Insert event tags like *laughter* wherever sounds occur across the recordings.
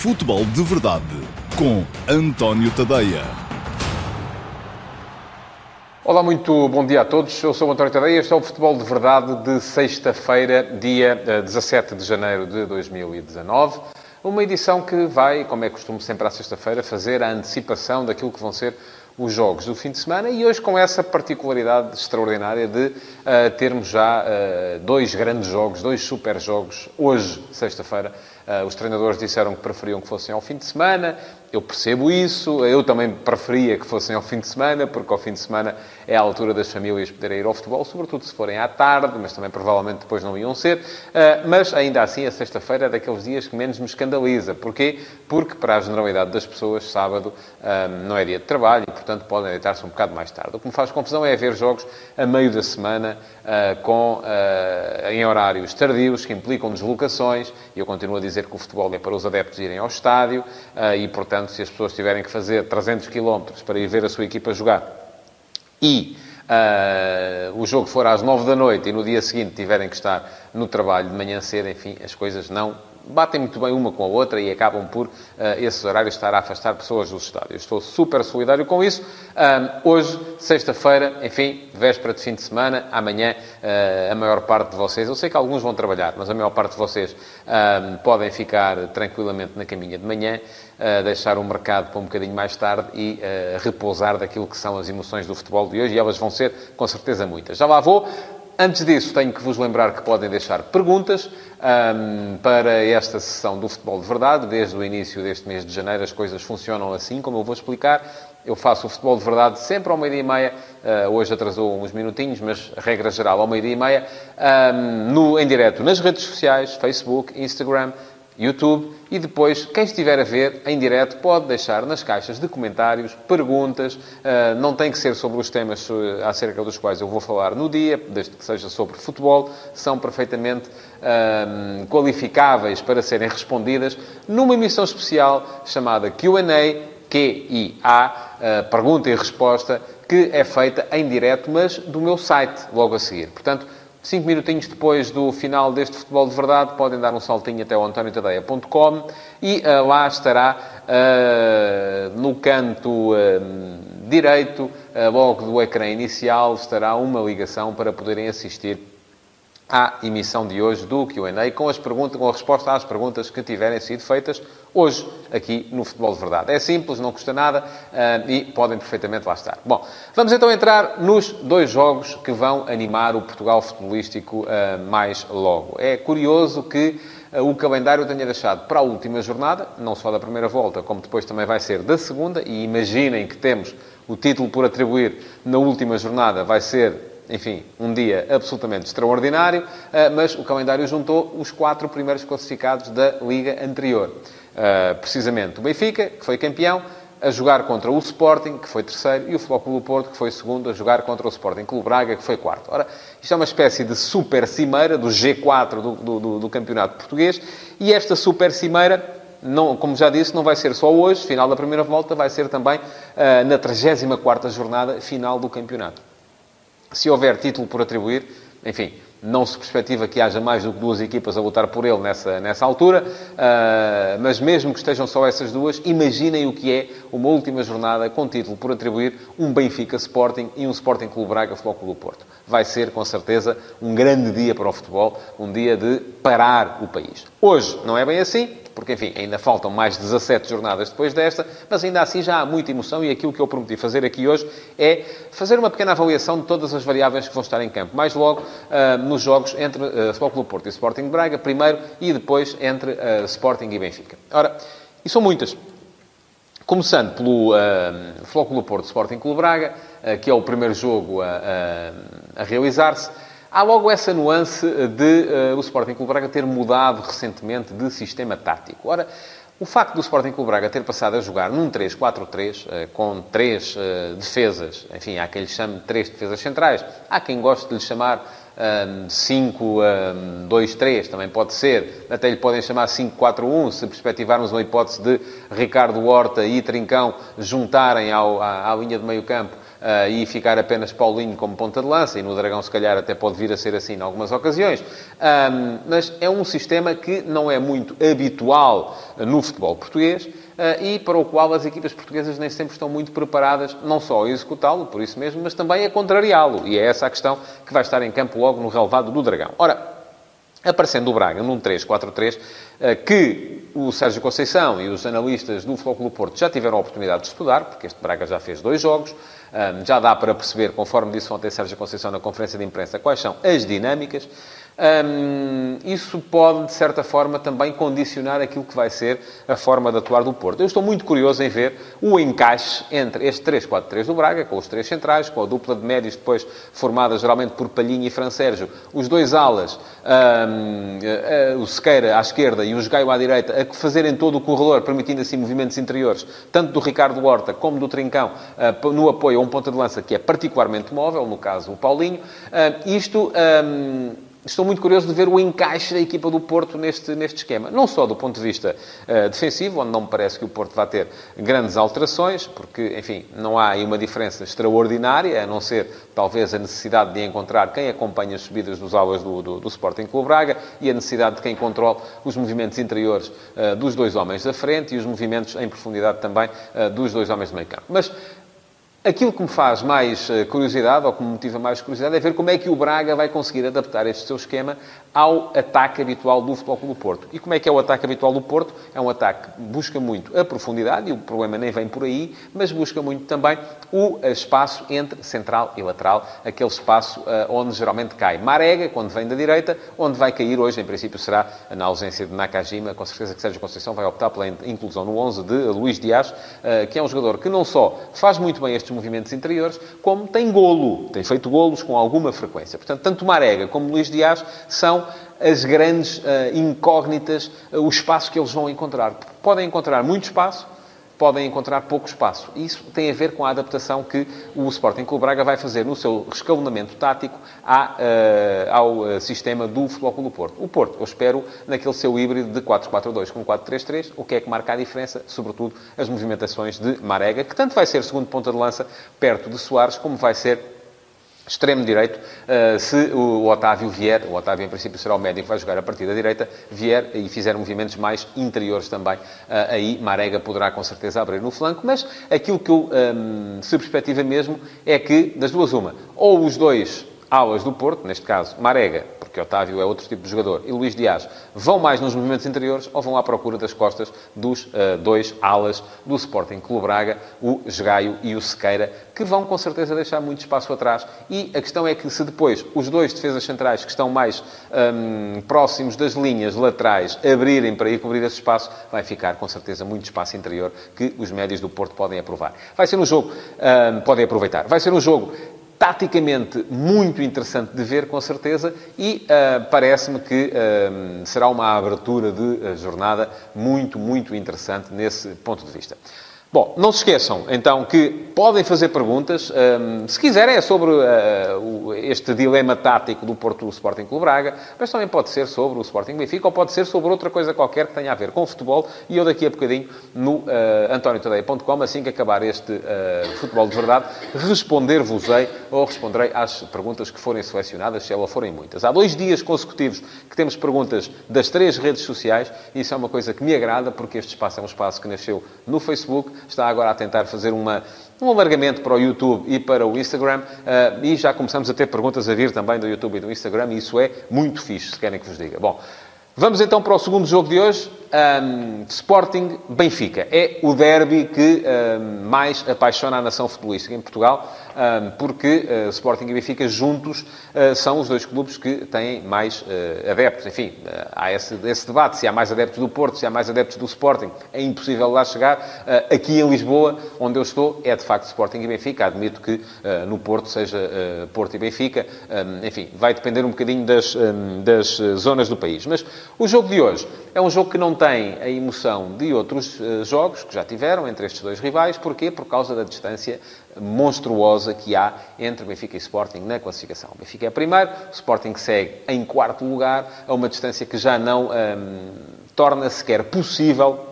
Futebol de Verdade com António Tadeia. Olá, muito bom dia a todos. Eu sou António Tadeia. Este é o Futebol de Verdade de sexta-feira, dia 17 de janeiro de 2019. Uma edição que vai, como é costume sempre à sexta-feira, fazer a antecipação daquilo que vão ser os jogos do fim de semana e hoje com essa particularidade extraordinária de uh, termos já uh, dois grandes jogos, dois super jogos, hoje, sexta-feira. Uh, os treinadores disseram que preferiam que fossem ao fim de semana, eu percebo isso, eu também preferia que fossem ao fim de semana, porque ao fim de semana é a altura das famílias poderem ir ao futebol, sobretudo se forem à tarde, mas também provavelmente depois não iam ser. Mas ainda assim, a sexta-feira é daqueles dias que menos me escandaliza. Porquê? Porque para a generalidade das pessoas, sábado não é dia de trabalho e, portanto, podem deitar-se um bocado mais tarde. O que me faz confusão é ver jogos a meio da semana, com, em horários tardios, que implicam deslocações, e eu continuo a dizer que o futebol é para os adeptos irem ao estádio, e, portanto, se as pessoas tiverem que fazer 300 km para ir ver a sua equipa jogar e uh, o jogo for às 9 da noite e no dia seguinte tiverem que estar no trabalho de manhã cedo, enfim, as coisas não batem muito bem uma com a outra e acabam por uh, esses horários estar a afastar pessoas dos estádios. Estou super solidário com isso. Um, hoje, sexta-feira, enfim, véspera de fim de semana, amanhã uh, a maior parte de vocês, eu sei que alguns vão trabalhar, mas a maior parte de vocês um, podem ficar tranquilamente na caminha de manhã, uh, deixar o mercado para um bocadinho mais tarde e repousar daquilo que são as emoções do futebol de hoje e elas vão ser, com certeza, muitas. Já lá vou. Antes disso, tenho que vos lembrar que podem deixar perguntas um, para esta sessão do Futebol de Verdade. Desde o início deste mês de janeiro, as coisas funcionam assim, como eu vou explicar. Eu faço o Futebol de Verdade sempre ao meio-dia e meia. Uh, hoje atrasou uns minutinhos, mas regra geral ao meio-dia e meia. Um, no, em direto nas redes sociais, Facebook, Instagram, YouTube e depois, quem estiver a ver em direto pode deixar nas caixas de comentários perguntas. Uh, não tem que ser sobre os temas uh, acerca dos quais eu vou falar no dia, desde que seja sobre futebol, são perfeitamente uh, qualificáveis para serem respondidas numa emissão especial chamada QA, Q-I-A, pergunta e resposta, que é feita em direto, mas do meu site, logo a seguir. Portanto, Cinco minutinhos depois do final deste Futebol de Verdade, podem dar um saltinho até ao antoniotadeia.com e uh, lá estará, uh, no canto uh, direito, logo do ecrã inicial, estará uma ligação para poderem assistir à emissão de hoje do Q&A com, as perguntas, com a resposta às perguntas que tiverem sido feitas hoje aqui no Futebol de Verdade. É simples, não custa nada uh, e podem perfeitamente lá estar. Bom, vamos então entrar nos dois jogos que vão animar o Portugal futebolístico uh, mais logo. É curioso que uh, o calendário tenha deixado para a última jornada, não só da primeira volta, como depois também vai ser da segunda, e imaginem que temos o título por atribuir na última jornada, vai ser enfim, um dia absolutamente extraordinário, eh, mas o calendário juntou os quatro primeiros classificados da Liga anterior. Eh, precisamente o Benfica, que foi campeão, a jogar contra o Sporting, que foi terceiro, e o Clube Porto, que foi segundo, a jogar contra o Sporting Clube Braga, que foi quarto. Ora, isto é uma espécie de super cimeira do G4 do, do, do campeonato português, e esta super cimeira não, como já disse, não vai ser só hoje, final da primeira volta, vai ser também uh, na 34ª jornada final do campeonato. Se houver título por atribuir, enfim, não se perspectiva que haja mais do que duas equipas a lutar por ele nessa, nessa altura, uh, mas mesmo que estejam só essas duas, imaginem o que é uma última jornada com título por atribuir um Benfica Sporting e um Sporting Clube Braga Futebol Clube Porto. Vai ser, com certeza, um grande dia para o futebol, um dia de parar o país. Hoje não é bem assim, porque, enfim, ainda faltam mais 17 jornadas depois desta, mas ainda assim já há muita emoção e aquilo que eu prometi fazer aqui hoje é fazer uma pequena avaliação de todas as variáveis que vão estar em campo. Mais logo uh, nos jogos entre uh, Futebol Clube Porto e Sporting Braga, primeiro, e depois entre uh, Sporting e Benfica. Ora, e são muitas. Começando pelo uh, Futebol Porto Sporting Clube Braga, uh, que é o primeiro jogo a, a, a realizar-se. Há logo essa nuance de uh, o Sporting Clube Braga ter mudado recentemente de sistema tático. Ora, o facto do Sporting Clube Braga ter passado a jogar num 3-4-3, uh, com três uh, defesas, enfim, há quem lhe chame três defesas centrais, há quem goste de lhe chamar um, 5-2-3, um, também pode ser, até lhe podem chamar 5-4-1, se perspectivarmos uma hipótese de Ricardo Horta e Trincão juntarem ao, à, à linha de meio campo uh, e ficar apenas Paulinho como ponta de lança, e no Dragão, se calhar, até pode vir a ser assim em algumas ocasiões. Um, mas é um sistema que não é muito habitual no futebol português. Uh, e para o qual as equipas portuguesas nem sempre estão muito preparadas, não só a executá-lo, por isso mesmo, mas também a contrariá-lo. E é essa a questão que vai estar em campo logo no relevado do Dragão. Ora, aparecendo o Braga num 3-4-3, eh, que o Sérgio Conceição e os analistas do Flóculo Porto já tiveram a oportunidade de estudar, porque este Braga já fez dois jogos, já dá para perceber, conforme disse ontem Sérgio Conceição na conferência de imprensa, quais são as dinâmicas. Um, isso pode, de certa forma, também condicionar aquilo que vai ser a forma de atuar do Porto. Eu estou muito curioso em ver o encaixe entre este 3-4-3 do Braga, com os três centrais, com a dupla de médios depois formada geralmente por Palhinha e Fran Sérgio, os dois alas, um, uh, uh, o Sequeira à esquerda e o Gaio à direita, a fazerem todo o corredor, permitindo assim movimentos interiores, tanto do Ricardo Horta como do Trincão, uh, no apoio a um ponta de lança que é particularmente móvel, no caso o Paulinho. isto. Um, estou muito curioso de ver o encaixe da equipa do Porto neste, neste esquema. Não só do ponto de vista uh, defensivo, onde não me parece que o Porto vá ter grandes alterações, porque, enfim, não há aí uma diferença extraordinária, a não ser, talvez, a necessidade de encontrar quem acompanha as subidas dos aulas do, do, do Sporting Clube Braga e a necessidade de quem controle os movimentos interiores uh, dos dois homens da frente e os movimentos em profundidade também uh, dos dois homens do meio campo. Mas Aquilo que me faz mais eh, curiosidade, ou que me motiva mais curiosidade, é ver como é que o Braga vai conseguir adaptar este seu esquema ao ataque habitual do Futebol Clube do Porto. E como é que é o ataque habitual do Porto? É um ataque que busca muito a profundidade, e o problema nem vem por aí, mas busca muito também o eh, espaço entre central e lateral, aquele espaço uh, onde geralmente cai Marega, quando vem da direita, onde vai cair hoje, em princípio será na ausência de Nakajima, com certeza que Sérgio Conceição vai optar pela inclusão no 11 de Luís Dias, que é um jogador que não só faz muito bem estes movimentos interiores, como tem golo, tem feito golos com alguma frequência. Portanto, tanto Marega como Luís Dias são as grandes uh, incógnitas, uh, o espaço que eles vão encontrar. Podem encontrar muito espaço, podem encontrar pouco espaço. Isso tem a ver com a adaptação que o Sporting Clube Braga vai fazer no seu escalonamento tático à, uh, ao sistema do Futebol Clube do Porto. O Porto, eu espero, naquele seu híbrido de 4-4-2 com 4-3-3, o que é que marca a diferença? Sobretudo as movimentações de Marega, que tanto vai ser segundo ponta de lança perto de Soares, como vai ser extremo direito, uh, se o, Otávio vier, o Otávio em princípio será o médico que vai jogar a partir da direita, vier e fizer movimentos mais interiores também, uh, aí Marega poderá com certeza abrir no flanco, mas aquilo que eu ehm, se perspectiva mesmo é que, das duas uma, ou os dois alas do Porto, neste caso Marega, porque Otávio é outro tipo de jogador, e Luís Dias, vão mais nos movimentos interiores ou vão à procura das costas dos uh, dois alas do Sporting Clube Braga, o Esgaio e o Sequeira, que vão com certeza deixar muito espaço atrás. E a questão é que se depois os dois defesas centrais que estão mais um, próximos das linhas laterais abrirem para ir cobrir esse espaço, vai ficar com certeza muito espaço interior que os médios do Porto podem aprovar. Vai ser um jogo, um, podem aproveitar. Vai ser um jogo taticamente muito interessante de ver, com certeza, e uh, parece-me que uh, será uma abertura de uh, jornada muito, muito interessante nesse ponto de vista. Bom, não se esqueçam, então, que podem fazer perguntas. Um, se quiserem, é sobre uh, este dilema tático do Porto Sporting Clube Braga, mas também pode ser sobre o Sporting Benfica ou pode ser sobre outra coisa qualquer que tenha a ver com futebol. E eu, daqui a bocadinho, no uh, antoniotadeia.com, assim que acabar este uh, futebol de verdade, responder-vos-ei ou responderei às perguntas que forem selecionadas, se elas forem muitas. Há dois dias consecutivos que temos perguntas das três redes sociais e isso é uma coisa que me agrada, porque este espaço é um espaço que nasceu no Facebook está agora a tentar fazer uma, um alargamento para o YouTube e para o Instagram, uh, e já começamos a ter perguntas a vir também do YouTube e do Instagram, e isso é muito fixe, se querem que vos diga. Bom, Vamos então para o segundo jogo de hoje. Um, Sporting Benfica. É o derby que um, mais apaixona a nação futebolística em Portugal, porque uh, Sporting e Benfica juntos uh, são os dois clubes que têm mais uh, adeptos. Enfim, há esse, esse, debate: se há mais adeptos do Porto, se há mais adeptos do Sporting. É impossível lá chegar. aqui em Lisboa, onde eu estou, é de facto Sporting e Benfica. Admito que no Porto seja Porto e Benfica. enfim, vai depender um bocadinho das, das zonas do país. Mas o jogo de hoje é um jogo que não tem a emoção de outros jogos que já tiveram entre estes dois rivais. Porquê? Por causa da distância monstruosa que há entre Benfica e Sporting na classificação. Benfica é primeiro, Sporting segue em quarto lugar, a uma distância que já não um, torna sequer possível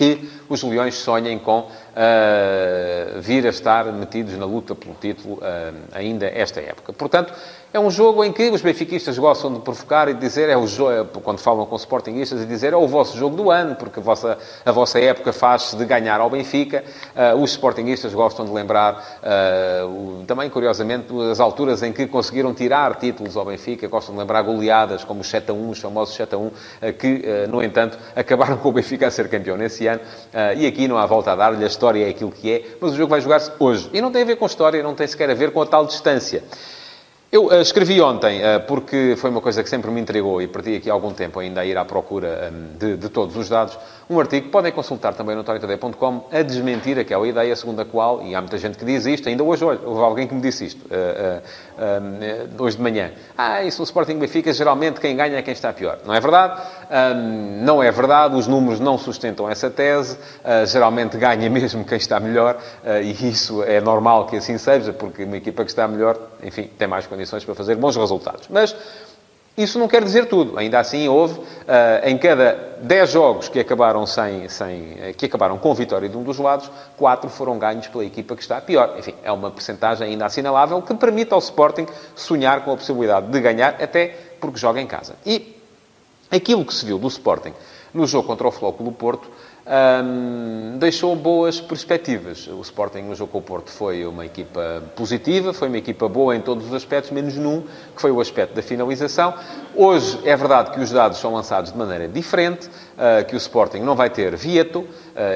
que os Leões sonhem com uh, vir a estar metidos na luta pelo título uh, ainda esta época. Portanto, é um jogo em que os benfiquistas gostam de provocar e dizer, é o jogo, quando falam com sportinguistas, e dizer é o vosso jogo do ano, porque a vossa, a vossa época faz-se de ganhar ao Benfica. Uh, os sportinguistas gostam de lembrar, uh, o, também curiosamente, as alturas em que conseguiram tirar títulos ao Benfica, gostam de lembrar goleadas como os 7 a 1, os famosos 7 a 1, uh, que, no entanto, acabaram com o Benfica a ser campeão nesse ano. e aqui não há volta a dar-lhe, a história é aquilo que é, mas o jogo vai jogar-se hoje. E não tem a ver com história, não tem sequer a ver com a tal distância. Eu uh, escrevi ontem, uh, porque foi uma coisa que sempre me intrigou e perdi aqui algum tempo ainda a ir à procura um, de, de, todos os dados, um artigo que podem consultar também no notoriotoday.com a desmentir aquela ideia segundo a qual, e há muita gente que diz isto, ainda hoje houve alguém que me disse isto, uh, hoje de manhã. Ah, isso no Sporting Benfica, geralmente quem ganha é quem está pior. Não é verdade? Um, não é verdade, os números não sustentam essa tese, geralmente ganha *laughs* mesmo quem está melhor, e isso é normal que assim seja, porque uma equipa que está melhor, enfim, tem mais condições condições para fazer bons resultados. Mas isso não quer dizer tudo. Ainda assim, houve, uh, em cada 10 jogos que acabaram, sem, sem, eh, que acabaram com vitória de um dos lados, 4 foram ganhos pela equipa que está pior. Enfim, é uma percentagem ainda assinalável que permite ao Sporting sonhar com a possibilidade de ganhar, até porque joga em casa. E aquilo que se viu do Sporting no jogo contra o Flóculo Porto um, deixou boas perspectivas. O Sporting no jogo com o Porto foi uma equipa positiva, foi uma equipa boa em todos os aspectos, menos num, que foi o aspecto da finalização. Hoje é verdade que os dados são lançados de maneira diferente, uh, que o Sporting não vai ter Vieto, uh,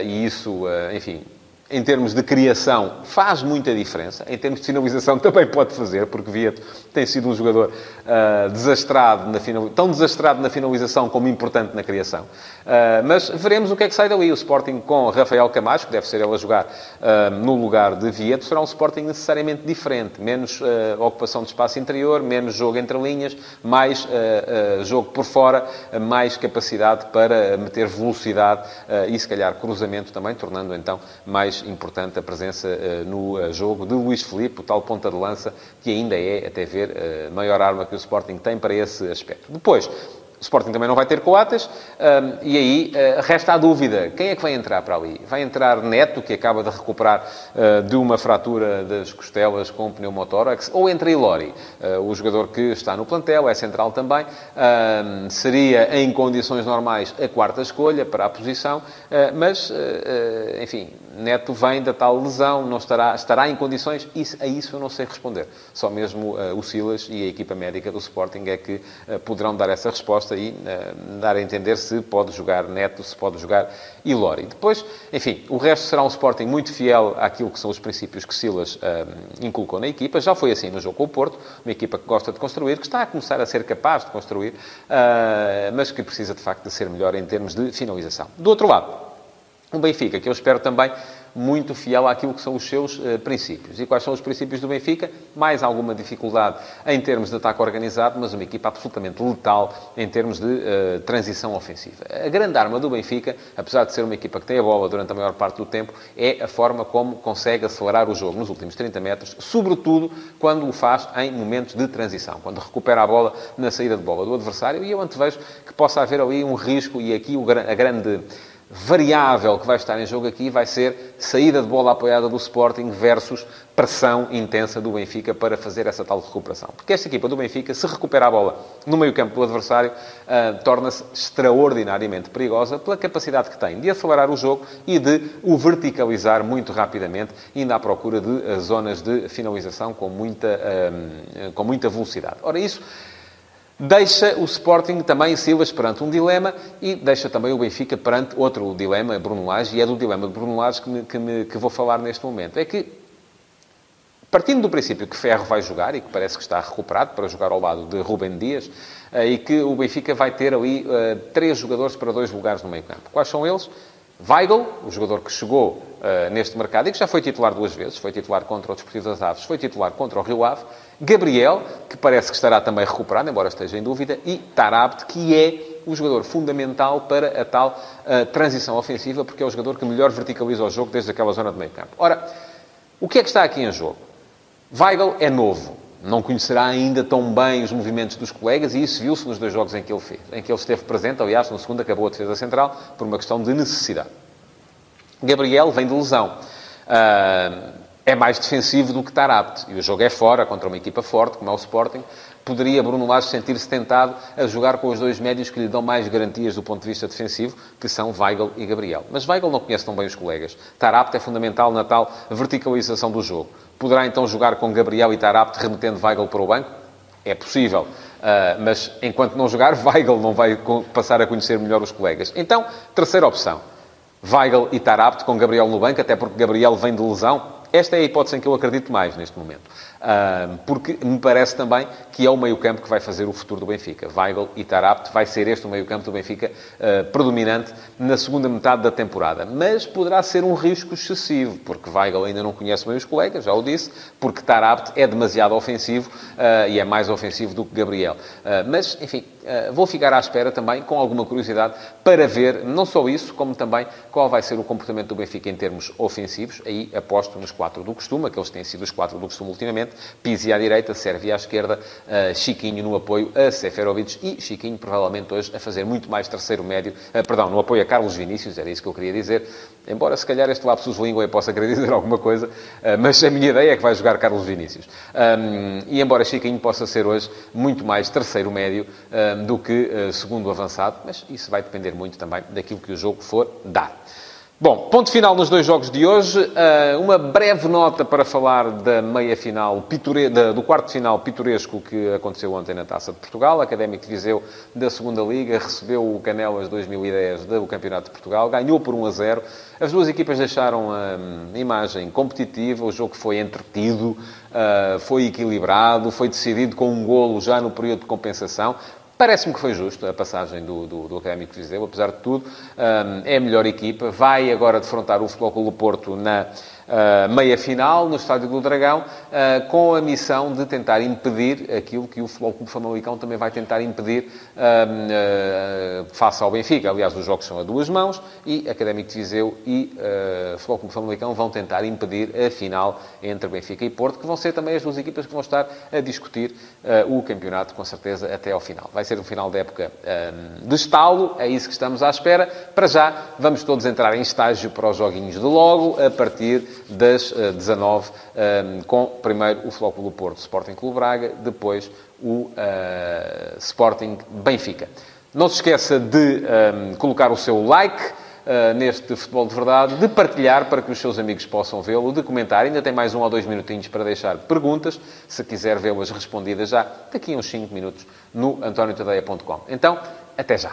e isso, uh, enfim, em termos de criação, faz muita diferença. Em termos de finalização, *laughs* também pode fazer, porque Vieto tem sido um jogador uh, desastrado na final... tão desastrado na finalização como importante na criação. Uh, mas veremos o que é que sai dali. O Sporting com Rafael Camacho, que deve ser ele a jogar uh, no lugar de Vieto, será um Sporting necessariamente diferente. Menos ocupação de espaço interior, menos jogo entre linhas, mais jogo por fora, mais capacidade para meter velocidade e, se calhar, cruzamento também, tornando então mais mais importante a presença uh, no uh, jogo de Luís Filipe, o tal ponta de lança, que ainda é, até ver, a uh, maior arma que o Sporting tem para esse aspecto. Depois, Sporting também não vai ter Coates, um, e aí uh, resta a dúvida: quem é que vai entrar para ali? Vai entrar Neto, que acaba de recuperar uh, de uma fratura das costelas com pneumotórax, ou entra Ilori, uh, o jogador que está no plantel, é central também, seria em condições normais a quarta escolha para a posição, mas, enfim, Neto vem da tal lesão, não estará, estará em condições, isso, a isso eu não sei responder. Só mesmo o Silas e a equipa médica do Sporting é que poderão dar essa resposta e uh, dar a entender se pode jogar Neto, se pode jogar Ilori. Depois, enfim, o resto será um Sporting muito fiel àquilo que são os princípios que Silas uh, inculcou na equipa. Já foi assim no jogo com o Porto, uma equipa que gosta de construir, que está a começar a ser capaz de construir, uh, mas que precisa de facto de ser melhor em termos de finalização. Do outro lado, o Benfica, que eu espero também muito fiel àquilo que são os seus uh, princípios. E quais são os princípios do Benfica? Mais alguma dificuldade em termos de ataque organizado, mas uma equipa absolutamente letal em termos de uh, transição ofensiva. A grande arma do Benfica, apesar de ser uma equipa que tem a bola durante a maior parte do tempo, é a forma como consegue acelerar o jogo nos últimos 30 metros, sobretudo quando o faz em momentos de transição, quando recupera a bola na saída de bola do adversário. E eu antevejo que possa haver ali um risco, e aqui a grande variável que vai estar em jogo aqui vai ser saída de bola apoiada do Sporting versus pressão intensa do Benfica para fazer essa tal recuperação. Porque esta equipa do Benfica, se recupera a bola no meio campo do adversário, uh, torna-se extraordinariamente perigosa pela capacidade que tem de acelerar o jogo e de o verticalizar muito rapidamente, indo à procura de uh, zonas de finalização com muita, uh, com muita velocidade. Ora, isso deixa o Sporting também Silas perante um dilema e deixa também o Benfica perante outro dilema, Bruno Lage, e é do dilema de Bruno Lage que, me, que, me, que vou falar neste momento. É que, partindo do princípio que Ferro vai jogar, e que parece que está recuperado para jogar ao lado de Rubem Dias, eh, e que o Benfica vai ter ali uh, três jogadores para dois lugares no meio campo. Quais são eles? Weigl, o jogador que chegou uh, neste mercado e que já foi titular duas vezes, foi titular contra o Desportivo das Aves, foi titular contra o Rio Ave, Gabriel, que parece que estará também recuperado, embora esteja em dúvida, e Tarabt, que é o jogador fundamental para a tal uh, transição ofensiva, porque é o jogador que melhor verticaliza o jogo desde aquela zona de meio campo. Ora, o que é que está aqui em jogo? Weigl é novo, não conhecerá ainda tão bem os movimentos dos colegas e isso viu-se nos dois jogos em que ele fez, em que ele esteve presente. Aliás, no segundo acabou a defesa central por uma questão de necessidade. Gabriel vem de lesão. é mais defensivo do que estar apto. E o jogo é fora, contra uma equipa forte, como é o Sporting. Poderia Bruno Lage sentir-se tentado a jogar com os dois médios que lhe dão mais garantias do ponto de vista defensivo, que são Weigl e Gabriel. Mas Weigl não conhece tão bem os colegas. Tarapte é fundamental na tal verticalização do jogo. Poderá então jogar com Gabriel e Tarapte remetendo Weigl para o banco? É possível. Uh, mas enquanto não jogar, *laughs* Weigl não vai passar a conhecer melhor os colegas. Então, terceira opção. Weigl e Tarapte com Gabriel no banco, até porque Gabriel vem de lesão. Esta é a hipótese em que eu acredito mais neste momento porque me parece também que é o meio-campo que vai fazer o futuro do Benfica. Weigl e Tarapte vai ser este o meio-campo do Benfica uh, predominante na segunda metade da temporada. Mas poderá ser um risco excessivo, porque Weigl ainda não conhece bem os colegas, já o disse, porque Tarapte é demasiado ofensivo uh, e é mais ofensivo do que Gabriel. Uh, mas, enfim, vou ficar à espera também, com alguma curiosidade, para ver não só isso, como também qual vai ser o comportamento do Benfica em termos ofensivos. Aí aposto nos quatro do costume, aqueles têm sido os quatro do costume ultimamente, Pizzi à direita, Sérvia à esquerda, uh, Chiquinho no apoio a Seferovic e Chiquinho provavelmente hoje a fazer muito mais terceiro médio, uh, perdão, no apoio a Carlos Vinícius, era isso que eu queria dizer, embora se calhar este lapsus língua possa querer *laughs* dizer alguma coisa, mas a minha ideia é que vai jogar Carlos Vinícius. E embora Chiquinho possa ser hoje muito mais terceiro médio do que segundo avançado, mas isso vai depender muito também daquilo que o jogo for dar. Bom, ponto final nos dois jogos de hoje. Uh, uma breve nota para falar da meia-final, do quarto final pitoresco que aconteceu ontem na Taça de Portugal. Académico de Viseu da Segunda Liga recebeu o Canelas 2010 do Campeonato de Portugal, ganhou por 1 a 0. As duas equipas deixaram a imagem competitiva, o jogo foi entretido, uh, foi equilibrado, foi decidido com um golo já no período de compensação. Parece-me que foi justo a passagem do, do, do Académico de Viseu, apesar de tudo. Um, é a melhor equipa. Vai agora defrontar o Futebol Clube Porto na uh, meia-final, no Estádio do Dragão, uh, com a missão de tentar impedir aquilo que o Futebol Clube Famalicão também vai tentar impedir uh, face ao Benfica. Aliás, os jogos são a duas mãos e Académico de Viseu e Futebol Clube Famalicão vão tentar impedir a final entre Benfica e Porto, que vão ser também as duas equipas que vão estar a discutir o campeonato, com certeza, até ao final. Vai ser um final de época de estalo, é isso que estamos à espera. Para já, vamos todos entrar em estágio para os joguinhos de logo, a partir das 19, eh, eh, com primeiro o Clube Porto, Sporting Clube Braga, depois o uh, Sporting Benfica. Não se esqueça de um, colocar o seu like uh, neste Futebol de Verdade, de partilhar para que os seus amigos possam vê-lo, de comentar. Ainda tem mais um ou dois minutinhos para deixar perguntas, se quiser vê-las respondidas já daqui a uns 5 minutos no antoniotadeia.com. Então, até já.